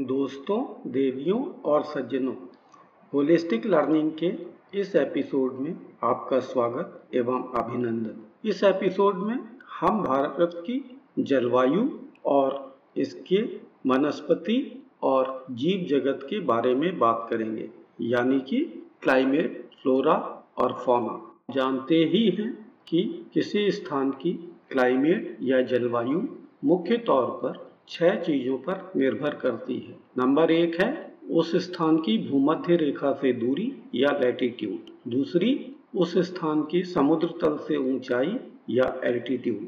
दोस्तों, देवियों और सज्जनों, होलिस्टिक लर्निंग के इस एपिसोड में आपका स्वागत एवं अभिनंदन। इस एपिसोड में हम भारत की जलवायु और इसके वनस्पति और जीव जगत के बारे में बात करेंगे, यानी कि क्लाइमेट, फ्लोरा और फौना जानते ही हैं कि किसी स्थान की क्लाइमेट या जलवायु मुख्य तौर पर छह चीज़ों पर निर्भर करती है। नंबर एक है, उस स्थान की भूमध्य रेखा से दूरी या लैटिट्यूड दूसरी, उस स्थान की समुद्र तल से ऊंचाई या एल्टीट्यूड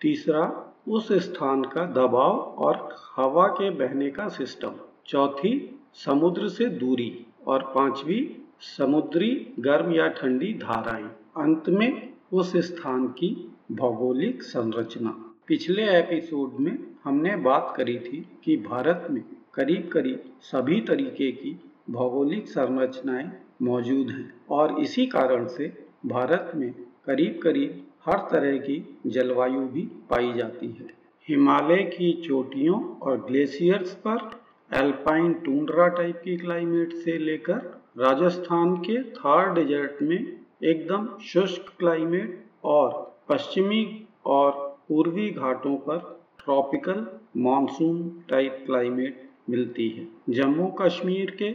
तीसरा, उस स्थान का दबाव और हवा के बहने का सिस्टम चौथी, समुद्र से दूरी। और पांचवी, समुद्री, गर्म या ठंडी धाराएँ। अंत में, उस स्थान की भौगोलिक संरचना। पिछले एपिसोड में हमने बात करी थी कि भारत में करीब करीब सभी तरीके की भौगोलिक संरचनाएँ मौजूद हैं और इसी कारण से भारत में करीब करीब हर तरह की जलवायु भी पाई जाती है। हिमालय की चोटियों और ग्लेशियर्स पर एल्पाइन टूंड्रा टाइप की क्लाइमेट से लेकर राजस्थान के थार डेजर्ट में एकदम शुष्क क्लाइमेट और पश्चिमी और पूर्वी घाटों पर ट्रॉपिकल मानसून टाइप क्लाइमेट मिलती है। जम्मू कश्मीर के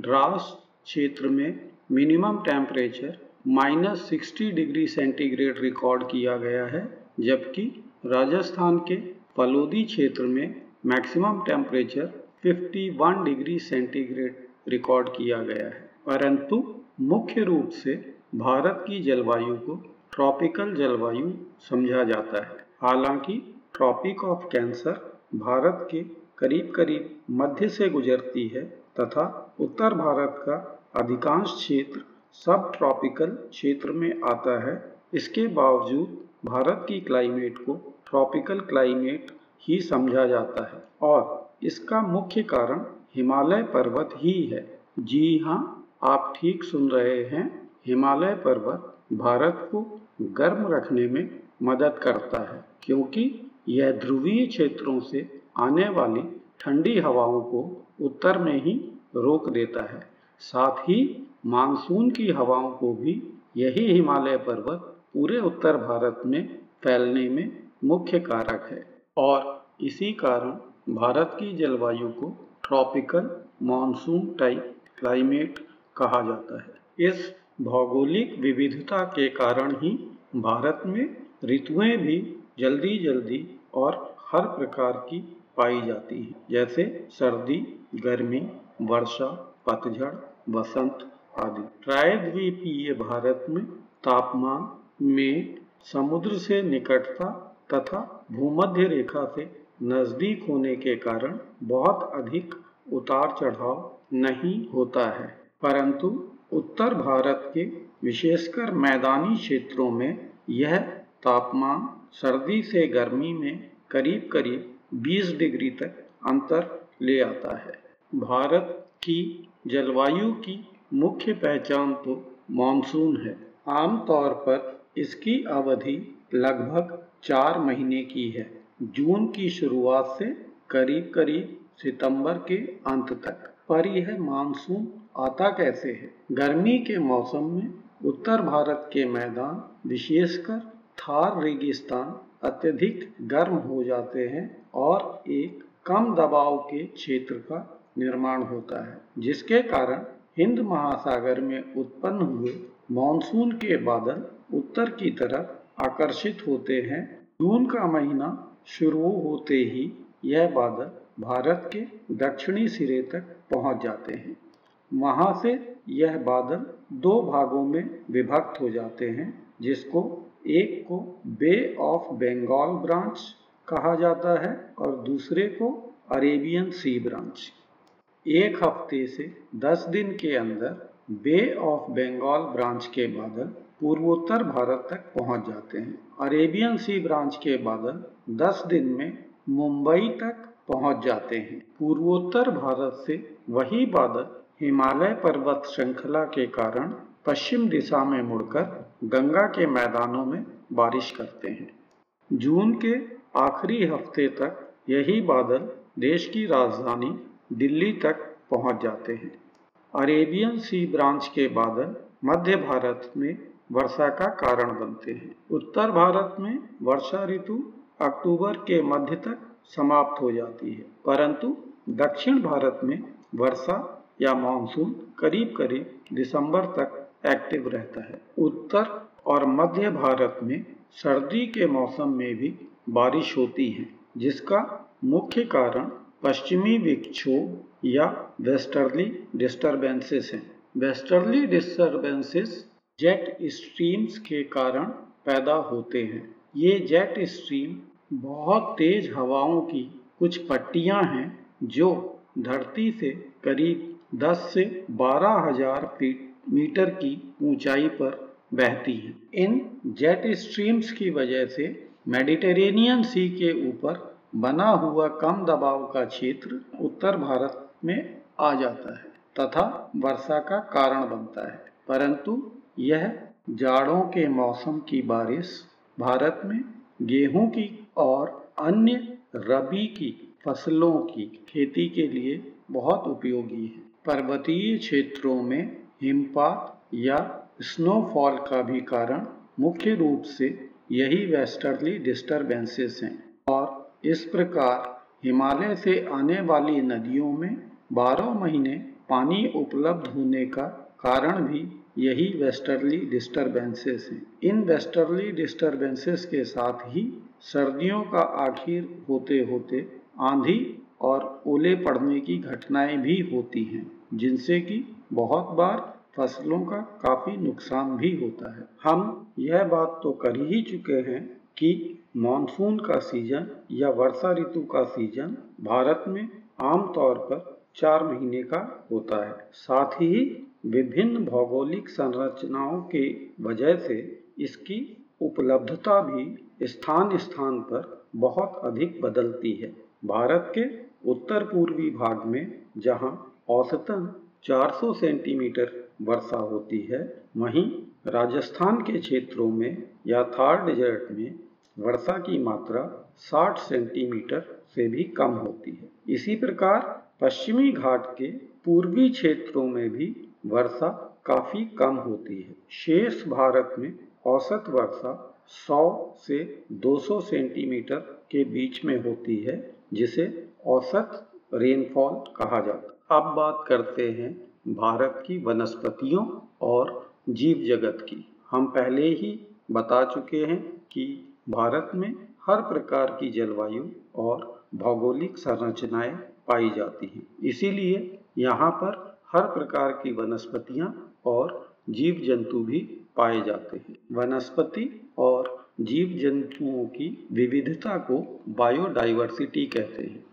द्रास क्षेत्र में minimum temperature minus sixty degree centigrade record किया गया है, जबकि राजस्थान के फलोदी क्षेत्र में maximum temperature 51 degree centigrade record किया गया है। परंतु मुख्य रूप से भारत की जलवायु को ट्रॉपिकल जलवायु समझा जाता है। हालाँकि ट्रॉपिक ऑफ़ कैंसर भारत के करीब करीब मध्य से गुजरती है तथा उत्तर भारत का अधिकांश क्षेत्र सब ट्रॉपिकल क्षेत्र में आता है। इसके बावजूद भारत की क्लाइमेट को ट्रॉपिकल क्लाइमेट ही समझा जाता है और इसका मुख्य कारण हिमालय पर्वत ही है। जी हाँ आप ठीक सुन रहे हैं। हिमालय पर्वत भारत को गर्म रखने में मदद करता है क्योंकि यह ध्रुवीय क्षेत्रों से आने वाली ठंडी हवाओं को उत्तर में ही रोक देता है। साथ ही मानसून की हवाओं को भी यही हिमालय पर्वत पूरे उत्तर भारत में फैलने में मुख्य कारक है। और इसी कारण भारत की जलवायु को ट्रॉपिकल मानसून टाइप क्लाइमेट कहा जाता है। इस भौगोलिक विविधता के कारण ही भारत में ऋतुएँ भी जल्दी जल्दी और हर प्रकार की पाई जाती है। जैसे सर्दी, गर्मी, वर्षा, पतझड़ बसंत आदि। प्रायद्वीपीय भारत में तापमान में समुद्र से निकटता तथा भूमध्य रेखा से नज़दीक होने के कारण बहुत अधिक उतार चढ़ाव नहीं होता है। परंतु उत्तर भारत के विशेषकर मैदानी क्षेत्रों में यह तापमान सर्दी से गर्मी में करीब करीब 20 डिग्री तक अंतर ले आता है। भारत की जलवायु की मुख्य पहचान तो मानसून है। आमतौर पर इसकी अवधि लगभग चार महीने की है। जून की शुरुआत से करीब करीब सितंबर के अंत तक। पर यह मानसून आता कैसे है? गर्मी के मौसम में उत्तर भारत के मैदान, विशेषकर थार रेगिस्तान अत्यधिक गर्म हो जाते हैं और एक कम दबाव के क्षेत्र का निर्माण होता है, जिसके कारण हिंद महासागर में उत्पन्न हुए मानसून के बादल उत्तर की तरफ़ आकर्षित होते हैं। जून का महीना शुरू होते ही यह बादल भारत के दक्षिणी सिरे तक पहुँच जाते हैं। वहाँ से यह बादल दो भागों में विभक्त हो जाते हैं, जिसको एक को बे ऑफ़ बंगाल ब्रांच कहा जाता है और दूसरे को अरेबियन सी ब्रांच एक हफ़्ते से दस दिन के अंदर बे ऑफ़ बंगाल ब्रांच के बादल पूर्वोत्तर भारत तक पहुँच जाते हैं। अरेबियन सी ब्रांच के बादल 10 दिन में मुंबई तक पहुँच जाते हैं। पूर्वोत्तर भारत से वही बादल हिमालय पर्वत श्रृंखला के कारण पश्चिम दिशा में मुड़कर गंगा के मैदानों में बारिश करते हैं। जून के आखिरी हफ़्ते तक यही बादल देश की राजधानी दिल्ली तक पहुँच जाते हैं। अरेबियन सी ब्रांच के बादल मध्य भारत में वर्षा का कारण बनते हैं। उत्तर भारत में वर्षा ऋतु अक्टूबर के मध्य तक समाप्त हो जाती है, परंतु दक्षिण भारत में वर्षा या मानसून करीब करीब दिसंबर तक एक्टिव रहता है। उत्तर और मध्य भारत में सर्दी के मौसम में भी बारिश होती है, जिसका मुख्य कारण पश्चिमी विक्षोभ या वेस्टर्ली डिस्टरबेंसेस हैं। वेस्टर्ली डिस्टरबेंसेस जेट स्ट्रीम्स के कारण पैदा होते हैं। ये जेट स्ट्रीम बहुत तेज हवाओं की कुछ पट्टियाँ हैं, जो धरती से करीब 10 से बारह हज़ार फीट मीटर की ऊंचाई पर बहती हैं। इन जेट स्ट्रीम्स की वजह से मेडिटेरेनियन सी के ऊपर बना हुआ कम दबाव का क्षेत्र उत्तर भारत में आ जाता है तथा वर्षा का कारण बनता है। परंतु यह जाड़ों के मौसम की बारिश, भारत में गेहूँ की और अन्य रबी की फ़सलों की खेती के लिए बहुत उपयोगी है। पर्वतीय क्षेत्रों में हिमपात या स्नोफॉल का भी कारण मुख्य रूप से यही वेस्टर्ली डिस्टरबेंसेस हैं। और इस प्रकार हिमालय से आने वाली नदियों में बारह महीने पानी उपलब्ध होने का कारण भी यही वेस्टर्ली डिस्टरबेंसेस हैं। इन वेस्टर्ली डिस्टरबेंसेस के साथ ही सर्दियों का आखिर होते होते आंधी और ओले पड़ने की घटनाएँ भी होती हैं, जिनसे कि बहुत बार फ़सलों का काफ़ी नुकसान भी होता है। हम यह बात तो कर ही चुके हैं कि मानसून का सीज़न या वर्षा ऋतु का सीज़न भारत में आमतौर पर चार महीने का होता है। साथ ही विभिन्न भौगोलिक संरचनाओं के वजह से इसकी उपलब्धता भी स्थान स्थान पर बहुत अधिक बदलती है। भारत के उत्तर पूर्वी भाग में जहाँ औसतन 400 सेंटीमीटर वर्षा होती है। वहीं राजस्थान के क्षेत्रों में या थार डेजर्ट में वर्षा की मात्रा 60 सेंटीमीटर से भी कम होती है। इसी प्रकार पश्चिमी घाट के पूर्वी क्षेत्रों में भी वर्षा काफ़ी कम होती है। शेष भारत में औसत वर्षा 100 से 200 सेंटीमीटर के बीच में होती है, जिसे औसत रेनफॉल कहा जाता अब बात करते हैं भारत की वनस्पतियों और जीव जगत की। हम पहले ही बता चुके हैं कि भारत में हर प्रकार की जलवायु और भौगोलिक संरचनाएँ पाई जाती हैं। इसीलिए यहाँ पर हर प्रकार की वनस्पतियाँ और जीव जंतु भी पाए जाते हैं। वनस्पति और जीव जंतुओं की विविधता को बायोडाइवर्सिटी कहते हैं।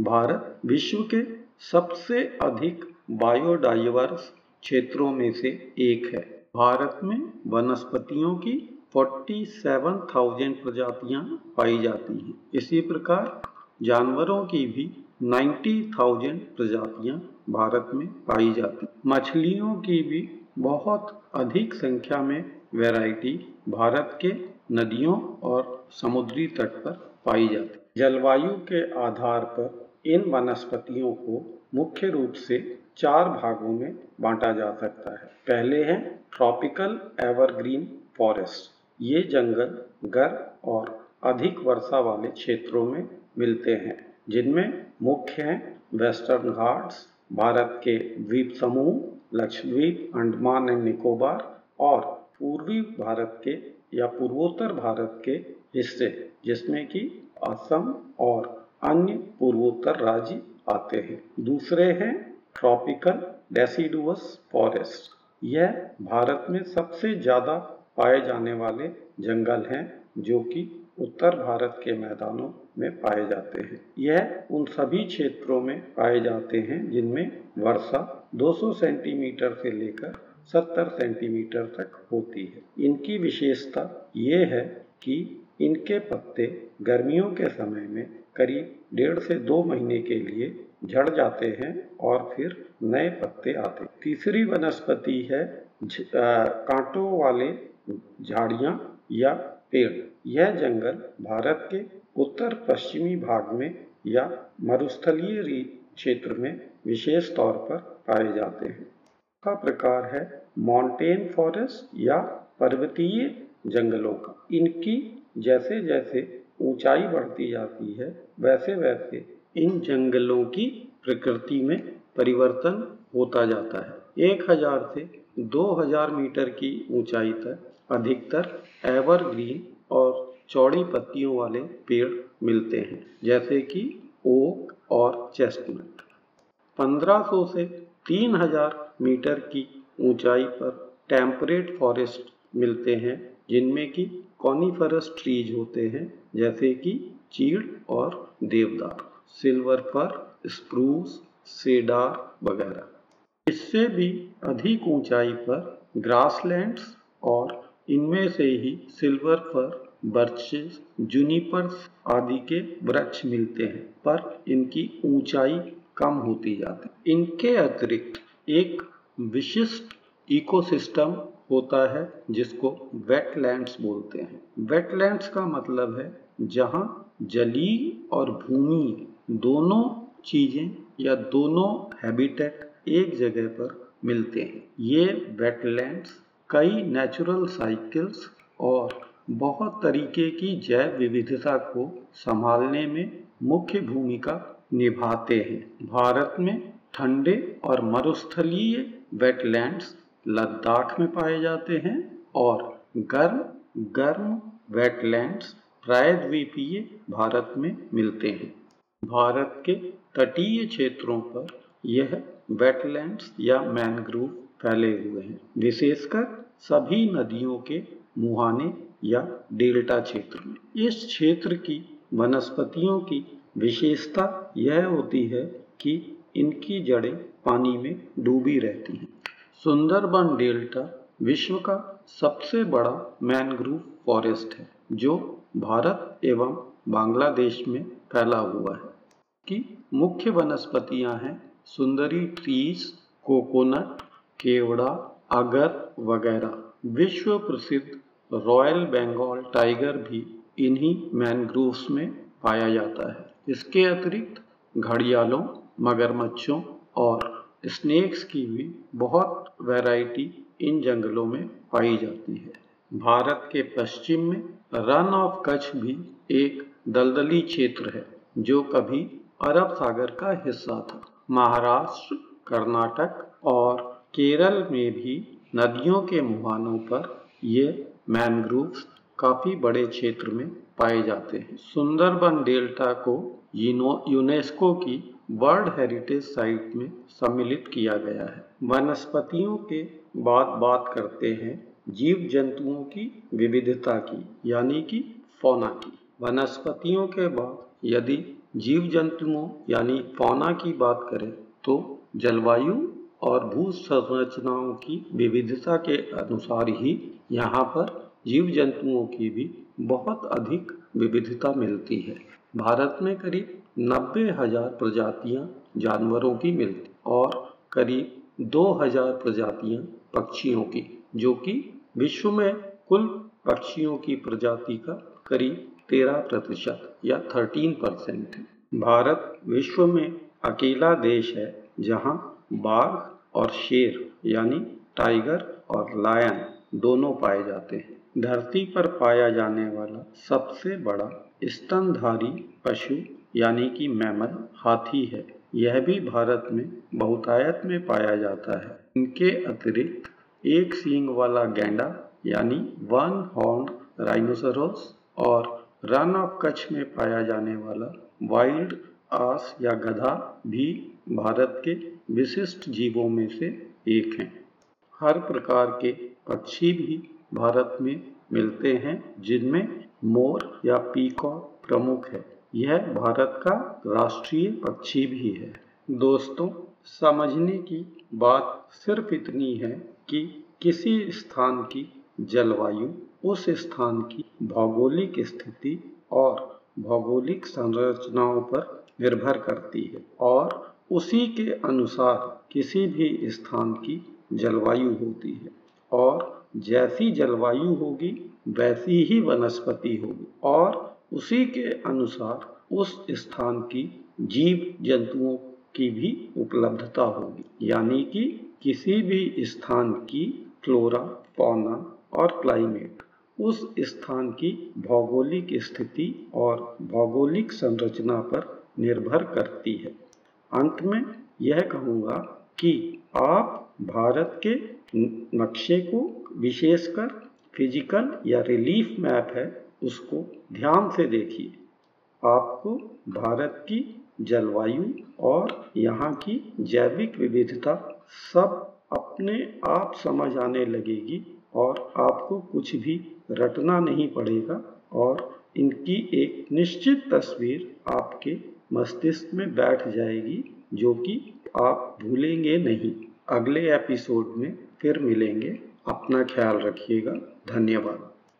भारत विश्व के सबसे अधिक बायोडाइवर्स क्षेत्रों में से एक है। भारत में वनस्पतियों की 47,000 प्रजातियाँ पाई जाती हैं। इसी प्रकार जानवरों की भी 90,000 प्रजातियाँ भारत में पाई जाती मछलियों की भी बहुत अधिक संख्या में वैरायटी भारत के नदियों और समुद्री तट पर पाई जाती जलवायु के आधार पर इन वनस्पतियों को मुख्य रूप से चार भागों में बांटा जा सकता है। पहले है ट्रॉपिकल एवरग्रीन फॉरेस्ट। ये जंगल गर्म और अधिक वर्षा वाले क्षेत्रों में मिलते हैं, जिनमें मुख्य हैं वेस्टर्न घाट्स, भारत के द्वीप समूह, लक्षद्वीप, अंडमान एंड निकोबार और पूर्वी भारत के या पूर्वोत्तर भारत के हिस्से, जिसमें कि असम और अन्य पूर्वोत्तर राज्य आते हैं। दूसरे हैं ट्रॉपिकल डेसिडुअस फॉरेस्ट। यह भारत में सबसे ज़्यादा पाए जाने वाले जंगल हैं, जो कि उत्तर भारत के मैदानों में पाए जाते हैं। यह उन सभी क्षेत्रों में पाए जाते हैं, जिनमें वर्षा 200 सेंटीमीटर से लेकर 70 सेंटीमीटर तक होती है। इनकी विशेषता ये है कि इनके पत्ते गर्मियों के समय में करीब डेढ़ से दो महीने के लिए झड़ जाते हैं और फिर नए पत्ते आते तीसरी वनस्पति है कांटों वाले झाड़ियाँ या पेड़। यह जंगल भारत के उत्तर पश्चिमी भाग में या मरुस्थलीय क्षेत्र में विशेष तौर पर पाए जाते हैं। का प्रकार है माउंटेन फॉरेस्ट या पर्वतीय जंगलों का। इनकी जैसे जैसे ऊंचाई बढ़ती जाती है, वैसे वैसे इन जंगलों की प्रकृति में परिवर्तन होता जाता है। एक हज़ार से दो हज़ार मीटर की ऊंचाई तक अधिकतर एवरग्रीन और चौड़ी पत्तियों वाले पेड़ मिलते हैं, जैसे कि ओक और चेस्टनट 1500 से 3000 मीटर की ऊंचाई पर टेम्परेट फॉरेस्ट मिलते हैं, जिनमें कि कॉनिफरस ट्रीज होते हैं जैसे कि चीड़ और देवदार सिल्वर फर, स्प्रूस, सेडार वगैरह। इससे भी अधिक ऊंचाई पर ग्रासलैंड्स और इनमें से ही सिल्वर फर, बर्चेस जूनिपर्स आदि के वृक्ष मिलते हैं, पर इनकी ऊंचाई कम होती जाती है। इनके अतिरिक्त एक विशिष्ट इकोसिस्टम होता है, जिसको वेटलैंड्स बोलते हैं। वेटलैंड्स का मतलब है जहाँ जलीय और भूमि दोनों चीज़ें या दोनों हैबिटेट एक जगह पर मिलते हैं। ये वेटलैंड्स कई नेचुरल साइकिल्स और बहुत तरीके की जैव विविधता को संभालने में मुख्य भूमिका निभाते हैं। भारत में ठंडे और मरुस्थलीय वेटलैंड्स लद्दाख में पाए जाते हैं और गर्म गर्म वेटलैंड्स प्रायद्वीपीय भारत में मिलते हैं। भारत के तटीय क्षेत्रों पर यह वेटलैंड्स या मैनग्रोव फैले हुए हैं। विशेषकर सभी नदियों के मुहाने या डेल्टा क्षेत्र में। इस क्षेत्र की वनस्पतियों की विशेषता यह होती है कि इनकी जड़ें पानी में डूबी रहती हैं। सुंदरबन डेल्टा विश्व का सबसे बड़ा मैनग्रोव फॉरेस्ट है, जो भारत एवं बांग्लादेश में फैला हुआ है कि मुख्य वनस्पतियाँ हैं सुंदरी ट्रीज कोकोनट केवड़ा, अगर वगैरह। विश्व प्रसिद्ध रॉयल बंगाल टाइगर भी इन्हीं मैनग्रोव्स में पाया जाता है। इसके अतिरिक्त घड़ियालों, मगरमच्छों और स्नेक्स की भी बहुत वैरायटी इन जंगलों में पाई जाती है। भारत के पश्चिम में रन ऑफ़ कच्छ भी एक दलदली क्षेत्र है, जो कभी अरब सागर का हिस्सा था। महाराष्ट्र, कर्नाटक और केरल में भी नदियों के मुहानों पर ये मैनग्रोव्स काफ़ी बड़े क्षेत्र में पाए जाते हैं। सुंदरबन डेल्टा को यूनेस्को की वर्ल्ड हेरिटेज साइट में सम्मिलित किया गया है। वनस्पतियों के बाद बात करते हैं जीव जंतुओं की विविधता की, यानी कि फौना की। वनस्पतियों के बाद यदि जीव जंतुओं यानी फौना की बात करें तो जलवायु और भू संरचनाओं की विविधता के अनुसार ही यहाँ पर जीव जंतुओं की भी बहुत अधिक विविधता मिलती है। भारत में करीब नब्बे हज़ार प्रजातियाँ जानवरों की मिलती और करीब दो हज़ार प्रजातियाँ पक्षियों की, जो कि विश्व में कुल पक्षियों की प्रजाति का करीब तेरह प्रतिशत या थर्टीन परसेंट है। भारत विश्व में अकेला देश है जहाँ बाघ और शेर यानी टाइगर और लायन दोनों पाए जाते हैं। धरती पर पाया जाने वाला सबसे बड़ा स्तनधारी पशु यानी कि मैमल हाथी है। यह भी भारत में बहुतायत में पाया जाता है। इनके अतिरिक्त एक सींग वाला गेंडा, यानी वन हॉर्न राइनोसरोस और रन ऑफ़ कच्छ में पाया जाने वाला वाइल्ड आस या गधा भी भारत के विशिष्ट जीवों में से एक हैं। हर प्रकार के पक्षी भी भारत में मिलते हैं, जिनमें मोर या पीकॉक प्रमुख है। यह भारत का राष्ट्रीय पक्षी भी है। दोस्तों, समझने की बात सिर्फ़ इतनी है कि किसी स्थान की जलवायु, उस स्थान की भौगोलिक स्थिति और भौगोलिक संरचनाओं पर निर्भर करती है और उसी के अनुसार किसी भी स्थान की जलवायु होती है। और जैसी जलवायु होगी, वैसी ही वनस्पति होगी और उसी के अनुसार उस स्थान की जीव जंतुओं की भी उपलब्धता होगी। यानी कि किसी भी स्थान की फ्लोरा फौना और क्लाइमेट उस स्थान की भौगोलिक स्थिति और भौगोलिक संरचना पर निर्भर करती है। अंत में यह कहूँगा कि आप भारत के नक्शे को विशेषकर फ़िज़िकल या रिलीफ मैप है, उसको ध्यान से देखिए। आपको भारत की जलवायु और यहाँ की जैविक विविधता सब अपने आप समझ आने लगेगी और आपको कुछ भी रटना नहीं पड़ेगा और इनकी एक निश्चित तस्वीर आपके मस्तिष्क में बैठ जाएगी, जो कि आप भूलेंगे नहीं। अगले एपिसोड में फिर मिलेंगे। अपना ख्याल रखिएगा। धन्यवाद।